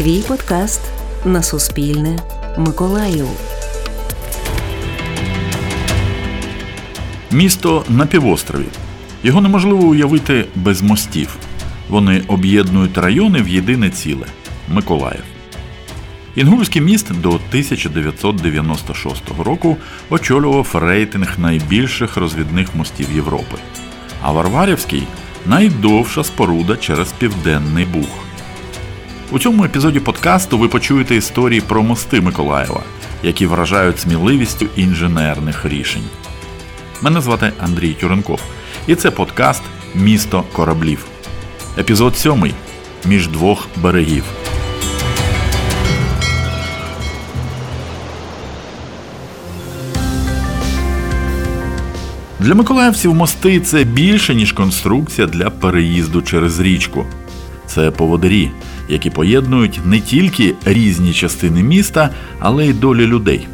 Твій подкаст на Суспільне. Миколаїв. Місто на півострові. Його неможливо уявити без мостів. Вони об'єднують райони в єдине ціле Миколаїв. Інгульський міст до 1996 року очолював рейтинг найбільших розвідних мостів Європи. А Варварівський найдовша споруда через Південний Буг. У цьому епізоді подкасту ви почуєте історії про мости Миколаєва, які вражають сміливістю інженерних рішень. Мене звати Андрій Тюренков, і це подкаст Місто кораблів. Епізод 7. Між двох берегів. Для миколаївців мости це більше, ніж конструкція для переїзду через річку. Це поводирі, які поєднують не тільки різні частини міста, але й долі людей.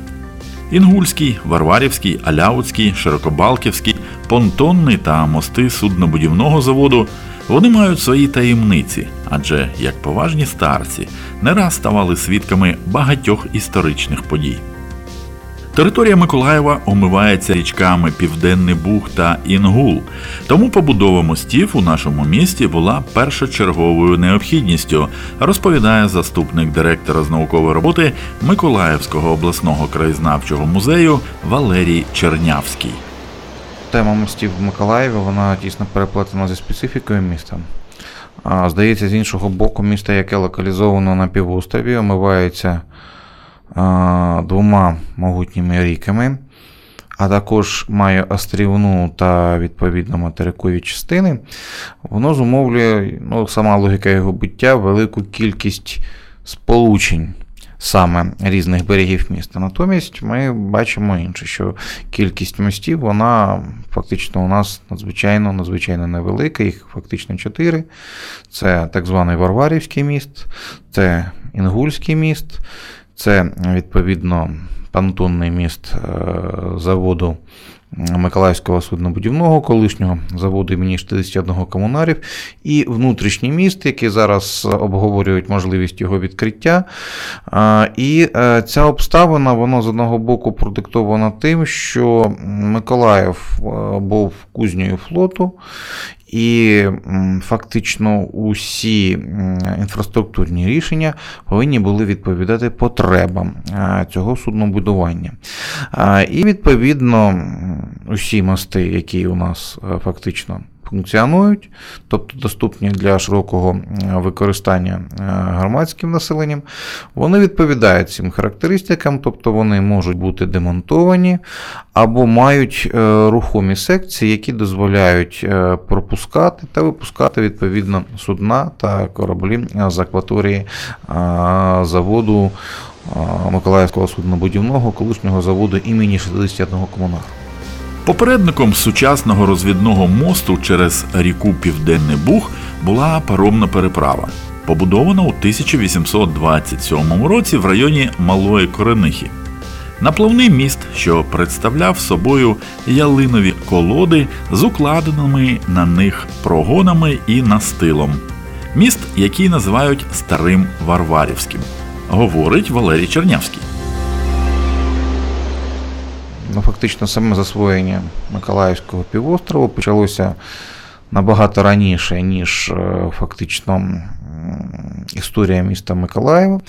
Інгульський, Варварівський, Аляутський, Широкобалківський, понтонний та мости суднобудівного заводу вони мають свої таємниці, адже як поважні старці не раз ставали свідками багатьох історичних подій. Територія Миколаєва омивається річками Південний Буг та Інгул, тому побудова мостів у нашому місті була першочерговою необхідністю, розповідає заступник директора з наукової роботи Миколаївського обласного краєзнавчого музею Валерій Чернявський. Тема мостів в Миколаєві вона тісно переплетена зі специфікою міста. Здається, з іншого боку, місто, яке локалізовано на півострові, омивається двома могутніми ріками, а також має острівну та відповідно материкові частини, воно зумовлює ну, сама логіка його буття, велику кількість сполучень. Саме різних берегів міста. Натомість ми бачимо інше, що кількість мостів, вона фактично у нас надзвичайно надзвичайно невелика, їх фактично чотири. Це так званий Варварівський міст, це Інгульський міст, це відповідно понтонний міст е, заводу Миколаївського суднобудівного колишнього заводу імені 61 комунарів, і внутрішній міст, який зараз обговорюють можливість його відкриття. І е, ця обставина, вона з одного боку продиктована тим, що Миколаїв е, був кузнею флоту, і фактично усі інфраструктурні рішення повинні були відповідати потребам цього суднобудування. І відповідно усі мости, які у нас фактично функціонують, тобто доступні для широкого використання е, громадським населенням, вони відповідають цим характеристикам, тобто вони можуть бути демонтовані або мають е, рухомі секції, які дозволяють е, пропускати та випускати відповідно судна та кораблі з акваторії заводу Миколаївського суднобудівного колишнього заводу імені 61 комунара. Попередником сучасного розвідного мосту через ріку Південний Буг була паромна переправа, побудована у 1827 році в районі Малої Коренихи. Наплавний міст, що представляв собою ялинові колоди з укладеними на них прогонами і настилом. Міст, який називають Старим Варварівським, говорить Валерій Чернявський ну, фактично саме засвоєння Миколаївського півострову почалося набагато раніше, ніж е, фактично історія міста Миколаєва.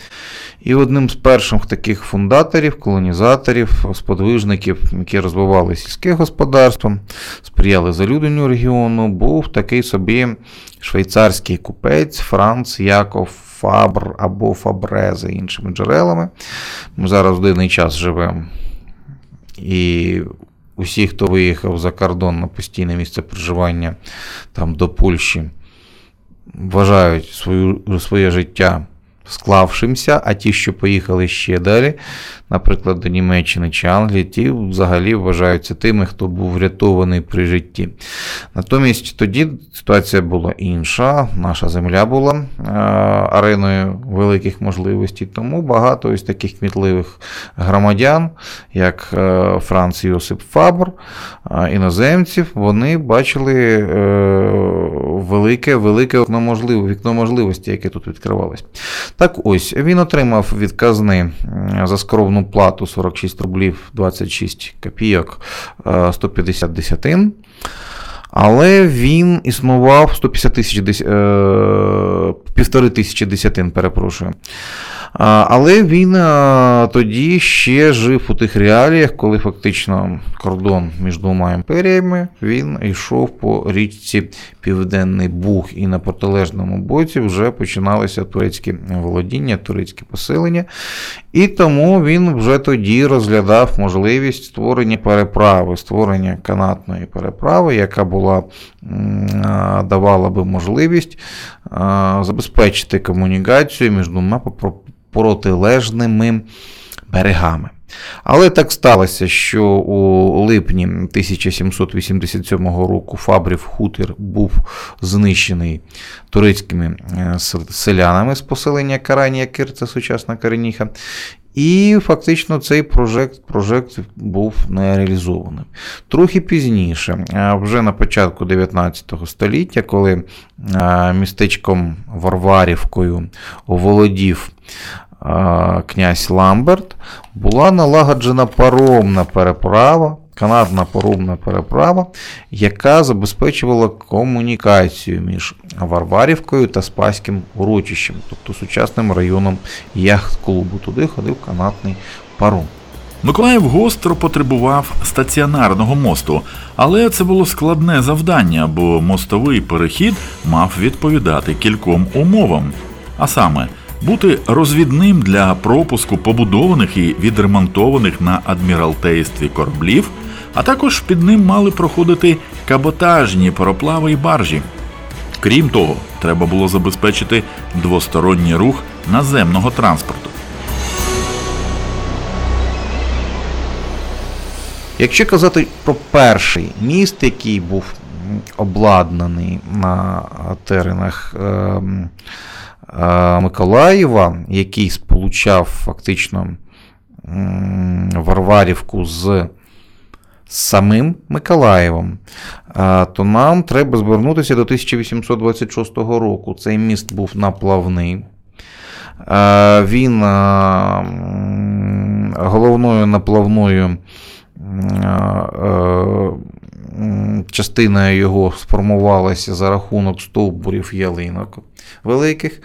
І одним з перших таких фундаторів, колонізаторів, сподвижників, які розвивали сільське господарство, сприяли залюденню регіону, був такий собі швейцарський купець Франц Яков Фабр або Фабре за іншими джерелами. Ми зараз в дивний час живемо і усі, хто виїхав за кордон на постійне місце проживання там до Польщі, вважають свою, своє життя склавшимся, а ті, що поїхали ще далі, наприклад, до Німеччини чи Англії, ті взагалі вважаються тими, хто був врятований при житті. Натомість тоді ситуація була інша, наша земля була е, ареною великих можливостей, тому багато ось таких кмітливих громадян, як е, Франц Йосип Фабр, е, іноземців, вони бачили велике велике вікно можливості, яке тут відкривалось. Так ось, він отримав від казни за скромну плату 46 рублів 26 копійок 150 десятин. Але він існував 150 тисяч е, півтори тисячі десятин, перепрошую. Але він тоді ще жив у тих реаліях, коли фактично кордон між двома імперіями він йшов по річці Південний Буг, і на протилежному боці вже починалися турецькі володіння, турецькі поселення. І тому він вже тоді розглядав можливість створення переправи, створення канатної переправи, яка була давала би можливість забезпечити комунікацію між двома протилежними берегами. Але так сталося, що у липні 1787 року Фабрів хутір був знищений турецькими е, селянами з поселення Каранія Кир, це сучасна Кареніха. І фактично цей прожект прожект був не реалізованим. Трохи пізніше, вже на початку 19 століття, коли містечком Варварівкою оволодів князь Ламберт, була налагоджена паромна переправа, канатна паромна переправа, яка забезпечувала комунікацію між Варварівкою та Спаським урочищем, тобто сучасним районом яхт-клубу. Туди ходив канатний паром. Миколаїв гостро потребував стаціонарного мосту, але це було складне завдання, бо мостовий перехід мав відповідати кільком умовам. А саме, бути розвідним для пропуску побудованих і відремонтованих на адміралтействі кораблів, а також під ним мали проходити каботажні пароплави і баржі. Крім того, треба було забезпечити двосторонній рух наземного транспорту. Якщо казати про перший міст, який був обладнаний на теренах Е, Миколаєва, який сполучав фактично Варварівку з самим Миколаєвом, то нам треба звернутися до 1826 року. Цей міст був наплавний. Він головною наплавною частина його сформувалася за рахунок стовбурів ялинок великих.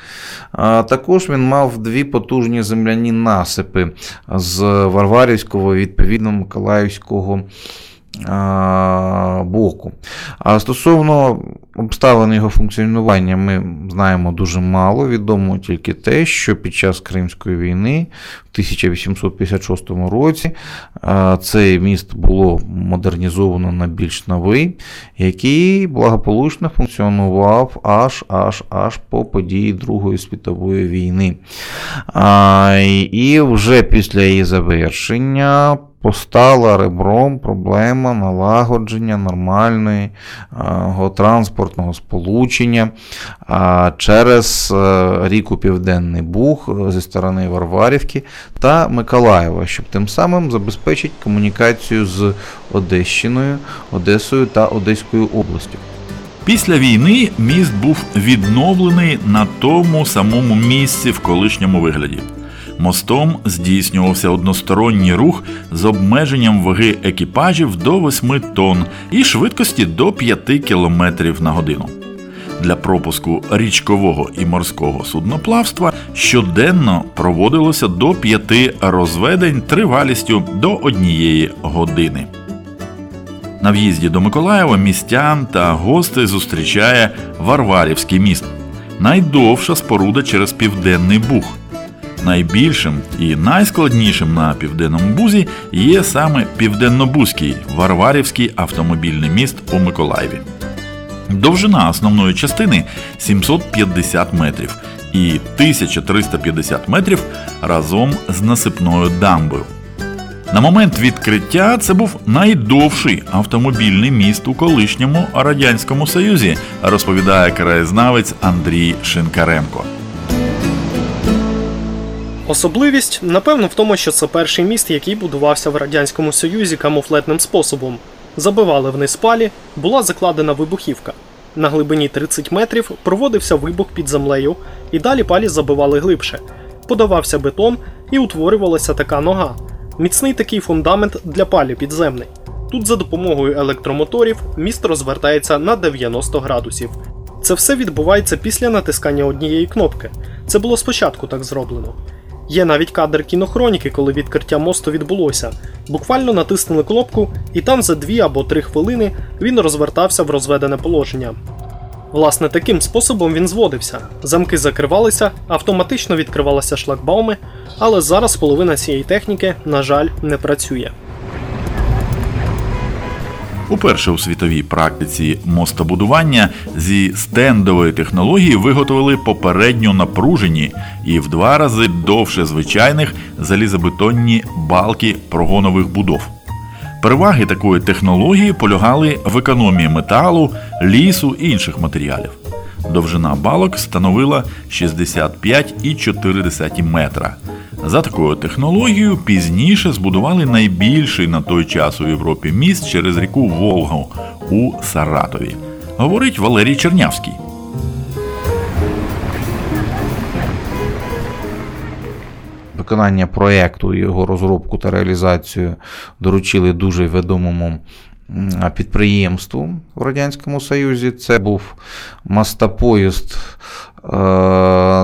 Також він мав дві потужні земляні насипи з Варварівського, відповідно Миколаївського боку. А стосовно обставин його функціонування, ми знаємо дуже мало. Відомо тільки те, що під час Кримської війни в 1856 році цей міст було модернізовано на більш новий, який благополучно функціонував аж аж аж по події Другої світової війни. І вже після її завершення постала ребром проблема налагодження нормального транспортного сполучення через е, ріку Південний Буг зі сторони Варварівки та Миколаєва, щоб тим самим забезпечити комунікацію з Одещиною, Одесою та Одеською областю. Після війни міст був відновлений на тому самому місці в колишньому вигляді. Мостом здійснювався односторонній рух з обмеженням ваги екіпажів до 8 тонн і швидкості до 5 км на годину. Для пропуску річкового і морського судноплавства щоденно проводилося до п'яти розведень тривалістю до однієї години. На в'їзді до Миколаєва містян та гостей зустрічає Варварівський міст, найдовша споруда через Південний Буг. Найбільшим і найскладнішим на південному бузі є саме Південнобузький Варварівський автомобільний міст у Миколаєві. Довжина основної частини 750 метрів і 1350 метрів разом з насипною дамбою. На момент відкриття це був найдовший автомобільний міст у колишньому радянському союзі, розповідає краєзнавець Андрій Шинкаренко. Особливість, напевно, в тому, що це перший міст, який будувався в Радянському Союзі камуфлетним способом. Забивали вниз палі, була закладена вибухівка. На глибині 30 метрів проводився вибух під землею, і далі палі забивали глибше. Подавався бетон і утворювалася така нога. Міцний такий фундамент для палі підземний. Тут за допомогою електромоторів міст розвертається на 90 градусів. Це все відбувається після натискання однієї кнопки. Це було спочатку так зроблено. Є навіть кадр кінохроніки, коли відкриття мосту відбулося. Буквально натиснули кнопку, і там за 2 або 3 хвилини він розвертався в розведене положення. Власне, таким способом він зводився. Замки закривалися, автоматично відкривалися шлагбауми, але зараз половина цієї техніки, на жаль, не працює. Уперше у світовій практиці мостобудування зі стендової технології виготовили попередньо напружені і в два рази довше звичайних залізобетонні балки прогонових будов. Переваги такої технології полягали в економії металу, лісу і інших матеріалів. Довжина балок становила 65,4 метра. За такою технологією пізніше збудували найбільший на той час у Європі міст через ріку Волгу у Саратові. Говорить Валерій Чернявський. Виконання проєкту, його розробку та реалізацію доручили дуже відомому підприємству в Радянському Союзі. Це був мостопоїзд е,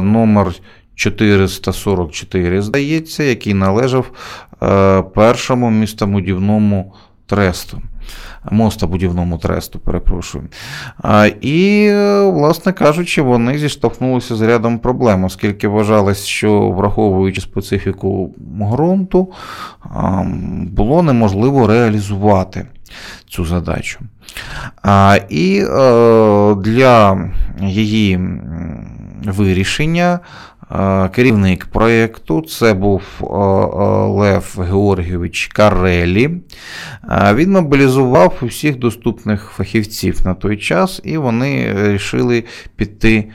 номер 444, здається, який належав е, першому містобудівному тресту. Мостобудівному тресту, перепрошую. І, власне кажучи, вони зіштовхнулися з рядом проблем, оскільки вважалось, що враховуючи специфіку ґрунту, було неможливо реалізувати цю задачу. І е, для її вирішення Керівник проєкту це був Лев Георгійович Карелі. Він мобілізував усіх доступних фахівців на той час, і вони вирішили піти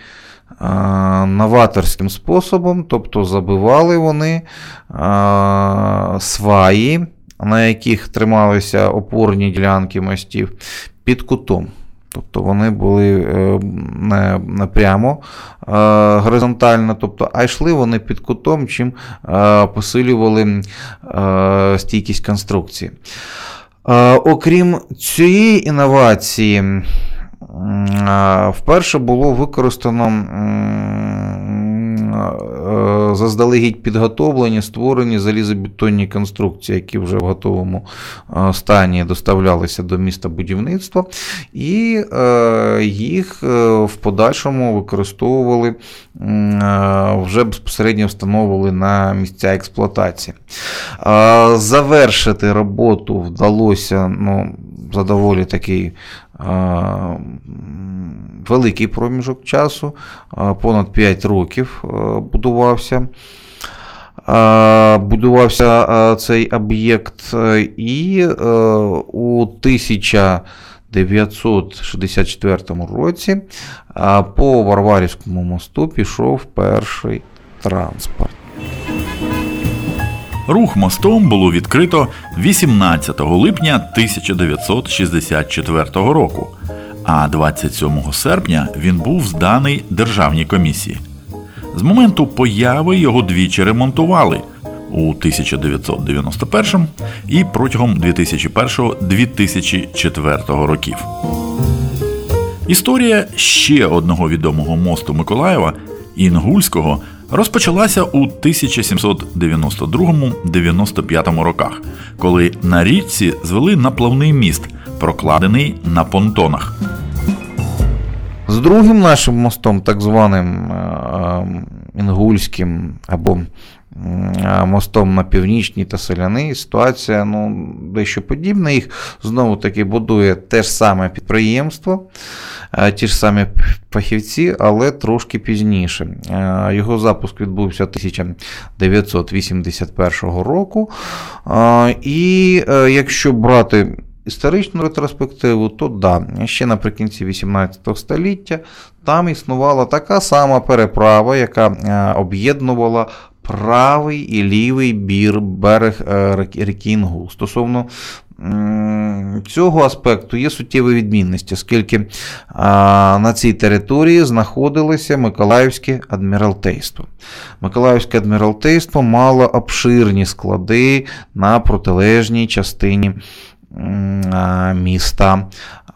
новаторським способом, тобто забивали вони сваї, на яких трималися опорні ділянки мостів, під кутом. Тобто вони були е, не, не прямо е, горизонтально, тобто, а йшли вони під кутом, чим е, посилювали стійкість конструкції. Окрім цієї інновації, вперше було використано заздалегідь підготовлені, створені залізобетонні конструкції, які вже в готовому е, стані доставлялися до міста будівництва, і е, їх в подальшому використовували вже безпосередньо встановили на місця експлуатації. Завершити роботу вдалося ну, за доволі такий великий проміжок часу, понад 5 років будувався. Будувався цей об'єкт, і е, у 1964 році по Варварівському мосту пішов перший транспорт. Рух мостом було відкрито 18 липня 1964 року, а 27 серпня він був зданий державній комісії. З моменту появи його двічі ремонтували у 1991 і протягом 2001-2004 років. Історія ще одного відомого мосту Миколаєва Інгульського розпочалася у 1792-95 роках, коли на річці звели наплавний міст, прокладений на понтонах. З другим нашим мостом, так званим е, е, Інгульським або мостом на північній та селяни, ситуація ну, дещо подібна. Їх знову таки будує те ж саме підприємство, е, ті ж самі фахівці, але трошки пізніше. Його запуск відбувся 1981 року. І якщо брати історичну ретроспективу, то да, ще наприкінці 18 століття там існувала така сама переправа, яка е, об'єднувала правий і лівий бір берег е, ріки Інгул. Стосовно цього аспекту є суттєві відмінності, оскільки на цій території знаходилося Миколаївське адміралтейство. Миколаївське адміралтейство мало обширні склади на протилежній частині міста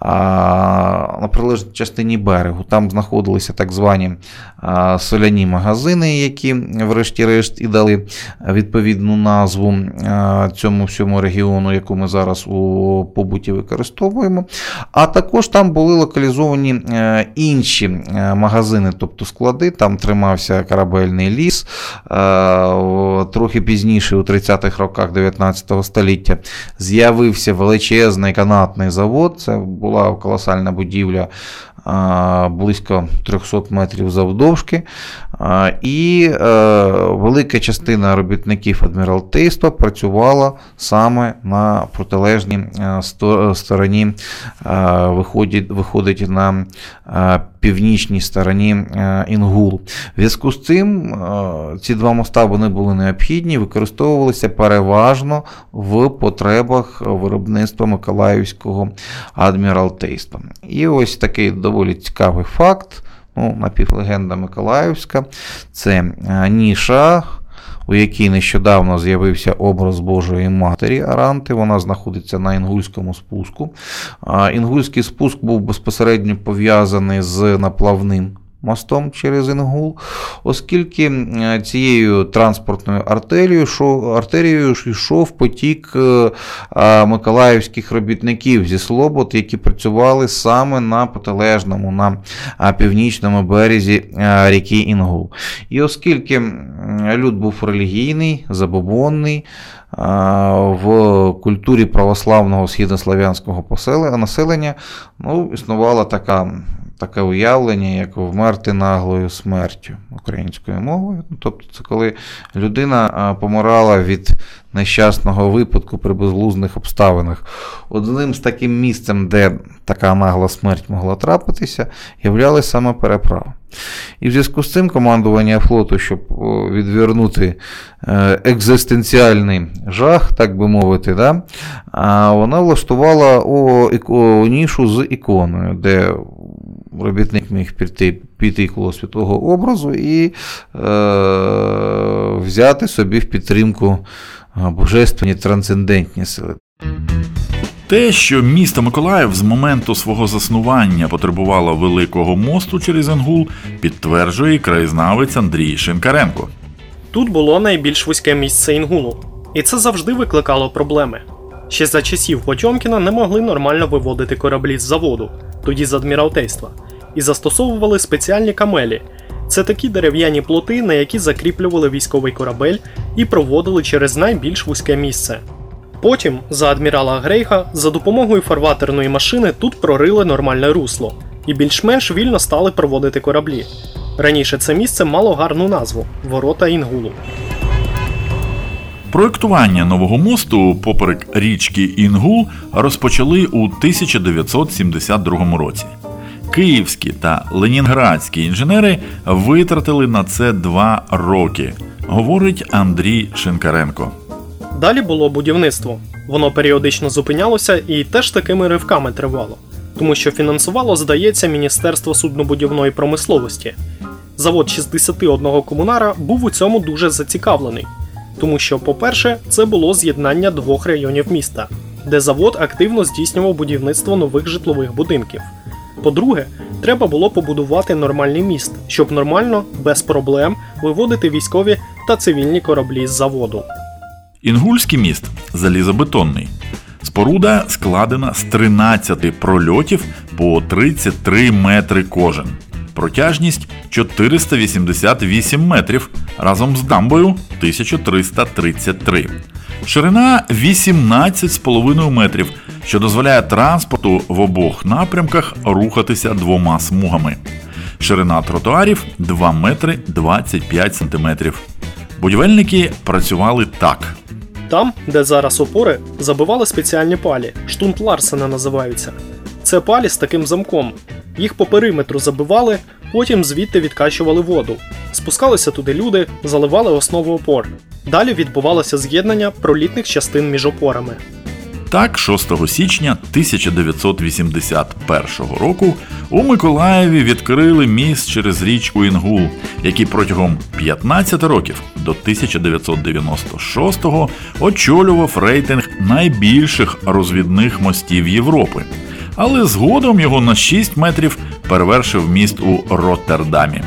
на прилежній частині берегу. Там знаходилися так звані соляні магазини, які, врешті-решт, і дали відповідну назву цьому всьому регіону, яку ми зараз у побуті використовуємо. А також там були локалізовані е, інші е, магазини, тобто склади, там тримався корабельний ліс. Е, трохи пізніше, у 30-х роках 19 століття, з'явився величезний канатний завод. Це була колосальна будівля близько 300 метрів завдовжки. І е, велика частина робітників адміралтейства працювала саме на протилежній е, стороні, е, виходить, виходить на північній стороні Інгул. В зв'язку з цим ці два моста вони були необхідні, використовувалися переважно в потребах виробництва Миколаївського адміралтейства. І ось такий доволі цікавий факт ну, напівлегенда Миколаївська. Це е, ніша, у якій нещодавно з'явився образ Божої Матері Аранти. Вона знаходиться на інгульському спуску. Інгульський спуск був безпосередньо пов'язаний з наплавним мостом через Інгул, оскільки цією транспортною артерією артерією йшов потік е, миколаївських робітників зі Слобод, які працювали саме на протилежному, на північному березі ріки Інгул. І оскільки люд був релігійний, забобонний, в культурі православного східнослов'янського населення ну, існувала така таке уявлення, як вмерти наглою смертю українською мовою. Ну, тобто, це коли людина помирала від нещасного випадку при безглузних обставинах. Одним з таким місцем, де така нагла смерть могла трапитися, являлися саме переправи. І в зв'язку з цим командування флоту, щоб відвернути е, екзистенціальний жах, так би мовити, да, вона влаштувала у нішу з іконою, де робітник міг піти піти коло святого образу і е, взяти собі в підтримку божественні трансцендентні сили. Те, що місто Миколаїв з моменту свого заснування потребувало великого мосту через Інгул, підтверджує і краєзнавець Андрій Шинкаренко. Тут було найбільш вузьке місце Інгулу, і це завжди викликало проблеми. Ще за часів Потьомкіна не могли нормально виводити кораблі з заводу, тоді з адміралтейства, і застосовували спеціальні камелі. Це такі дерев'яні плоти, на які закріплювали військовий корабель і проводили через найбільш вузьке місце. Потім, за адмірала Грейха, за допомогою фарватерної машини тут прорили нормальне русло і більш-менш вільно стали проводити кораблі. Раніше це місце мало гарну назву Ворота Інгулу. Проєктування нового мосту поперек річки Інгул розпочали у 1972 році. Київські та ленінградські інженери витратили на це два роки, говорить Андрій Шинкаренко. Далі було будівництво. Воно періодично зупинялося і теж такими ривками тривало, тому що фінансувало, здається, Міністерство суднобудівної промисловості. Завод 61 комунара був у цьому дуже зацікавлений, тому що, по-перше, це було з'єднання двох районів міста, де завод активно здійснював будівництво нових житлових будинків. По-друге, треба було побудувати нормальний міст, щоб нормально, без проблем виводити військові та цивільні кораблі з заводу. Інгульський міст залізобетонний. Споруда складена з 13 прольотів по 33 метри кожен. Протяжність 488 метрів разом з дамбою 1333. Ширина 18,5 метрів, що дозволяє транспорту в обох напрямках рухатися двома смугами. Ширина тротуарів 2 метри 25 сантиметрів. Будівельники працювали так. Там, де зараз опори, забивали спеціальні палі, штунт Ларсена називаються. Це палі з таким замком. Їх по периметру забивали, потім звідти відкачували воду. Спускалися туди люди, заливали основу опор. Далі відбувалося з'єднання пролітних частин між опорами. Так, 6 січня 1981 року у Миколаєві відкрили міст через річку Інгул, який протягом 15 років до 1996-го очолював рейтинг найбільших розвідних мостів Європи. Але згодом його на 6 метрів перевершив міст у Роттердамі.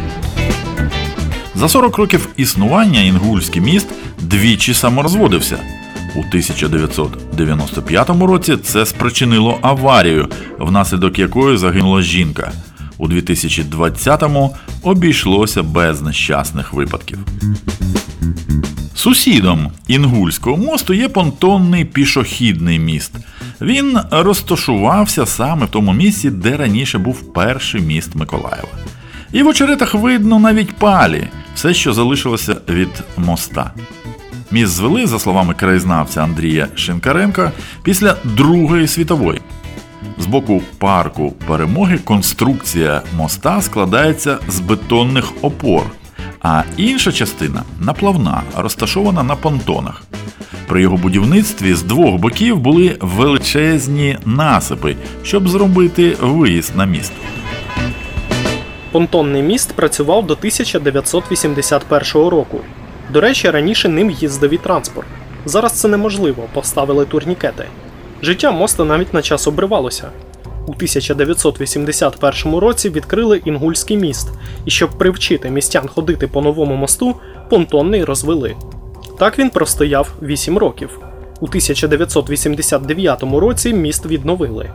За 40 років існування Інгульський міст двічі саморозводився. У 1995 році це спричинило аварію, внаслідок якої загинула жінка. У 2020-му обійшлося без нещасних випадків. Сусідом Інгульського мосту є понтонний пішохідний міст. Він розташувався саме в тому місці, де раніше був перший міст Миколаєва. І в очеретах видно навіть палі, все, що залишилося від моста. Міст звели, за словами краєзнавця Андрія Шинкаренка, після Другої світової. З боку парку перемоги конструкція моста складається з бетонних опор, а інша частина наплавна, розташована на понтонах. При його будівництві з двох боків були величезні насипи, щоб зробити виїзд на міст. Понтонний міст працював до 1981 року. До речі, раніше ним їздив і транспорт. Зараз це неможливо, поставили турнікети. Життя моста навіть на час обривалося. У 1981 році відкрили Інгульський міст, і щоб привчити містян ходити по новому мосту, понтонний розвели. Так він простояв 8 років. У 1989 році міст відновили.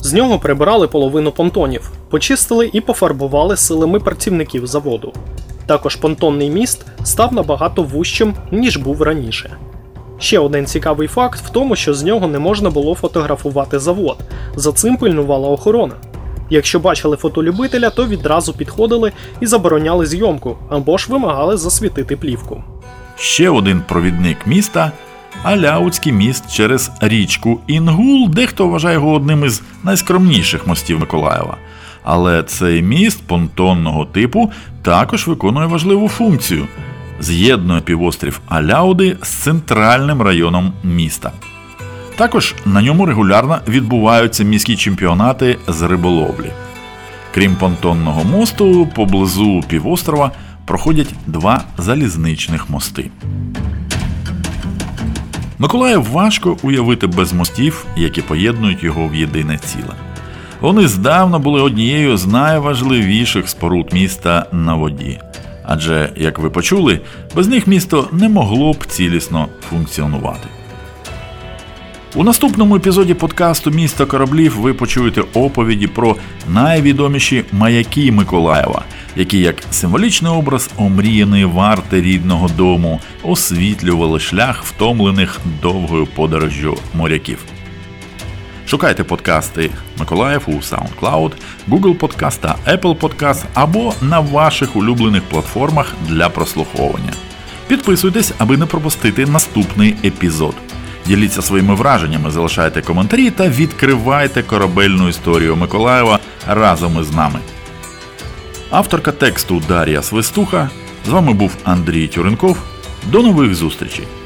З нього прибирали половину понтонів, почистили і пофарбували силами працівників заводу. Також понтонний міст став набагато вущим, ніж був раніше. Ще один цікавий факт в тому, що з нього не можна було фотографувати завод. За цим пильнувала охорона. Якщо бачили фотолюбителя, то відразу підходили і забороняли зйомку або ж вимагали засвітити плівку. Ще один провідник міста Аляутський міст через річку Інгул, дехто вважає його одним із найскромніших мостів Миколаєва. Але цей міст понтонного типу також виконує важливу функцію з'єднує півострів Аляуди з центральним районом міста. Також на ньому регулярно відбуваються міські чемпіонати з риболовлі. Крім понтонного мосту, поблизу півострова проходять два залізничних мости. Миколаїв важко уявити без мостів, які поєднують його в єдине ціле. Вони здавна були однією з найважливіших споруд міста на воді. Адже, як ви почули, без них місто не могло б цілісно функціонувати. У наступному епізоді подкасту Місто кораблів ви почуєте оповіді про найвідоміші маяки Миколаєва, які як символічний образ омріяної варти рідного дому освітлювали шлях втомлених довгою подорожжю моряків. Шукайте подкасти Миколаїв у SoundCloud, Google Podcast та Apple Podcast або на ваших улюблених платформах для прослуховування. Підписуйтесь, аби не пропустити наступний епізод. Діліться своїми враженнями, залишайте коментарі та відкривайте корабельну історію Миколаєва разом із нами. Авторка тексту Дар'я Свистуха. З вами був Андрій Тюренков. До нових зустрічей!